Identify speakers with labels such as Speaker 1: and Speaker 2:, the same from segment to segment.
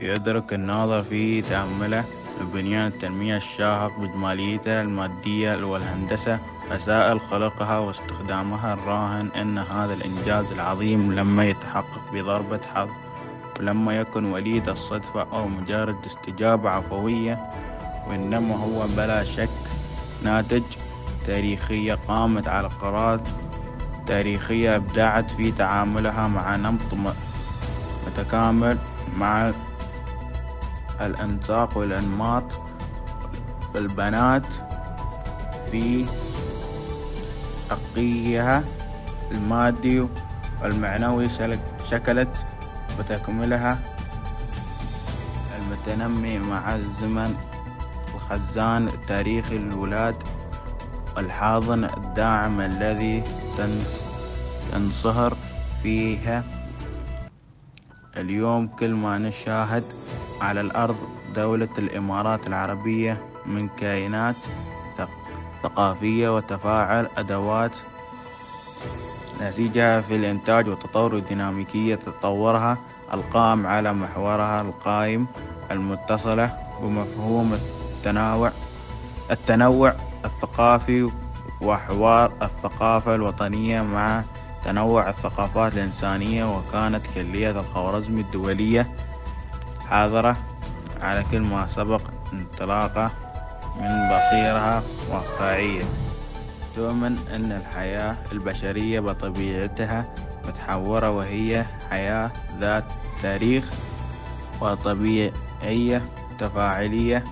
Speaker 1: يدرك الناظر في تأمله لبنيان التنمية الشاهق بجماليته المادية والهندسة وسائل خلقها واستخدامها الراهن أن هذا الإنجاز العظيم لما يتحقق بضربة حظ ولما يكن وليد الصدفة أو مجرد استجابة عفوية وإنما هو بلا شك ناتج تاريخية قامت على قرارات تاريخية أبدعت في تعاملها مع نمط متكامل مع الأنساق والأنماط والبنات في حقيها المادي والمعنوي شكلت وتكملها المتنمي مع الزمن الخزان التاريخي للولاد والحاضن الداعم الذي تنصهر فيها. اليوم كل ما نشاهد على الأرض دولة الإمارات العربية من كائنات ثقافية وتفاعل أدوات نسيجها في الإنتاج وتطور الديناميكية تطورها القائم على محورها القائم المتصلة بمفهوم التنوع التنوع الثقافي وحوار الثقافة الوطنية مع تنوع الثقافات الإنسانية وكانت كلية الخوارزمي الدولية حاضرة على كل ما سبق انطلاقة من بصيرها واقعية. تؤمن أن الحياة البشرية بطبيعتها متحورة وهي حياة ذات تاريخ وطبيعية تفاعلية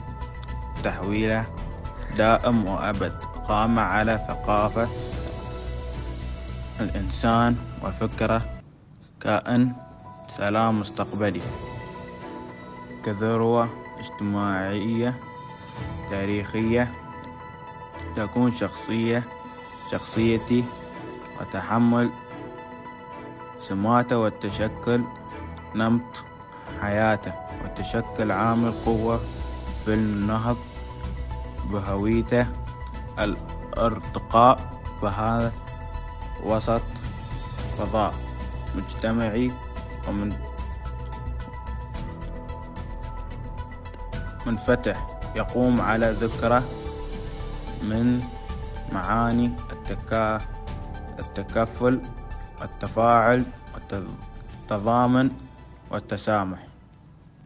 Speaker 1: تحويله دائم وأبد. قام على ثقافة الإنسان وفكرة كائن سلام مستقبلي. كذروة اجتماعية تاريخية تكون شخصية شخصيتي وتحمل سماته وتشكل نمط حياته. وتشكل عامل قوة في النهض بهويته الارتقاء بهذا وسط فضاء مجتمعي ومن منفتح يقوم على ذكرى من معاني التكا... التكفل التفاعل والتضامن والتسامح.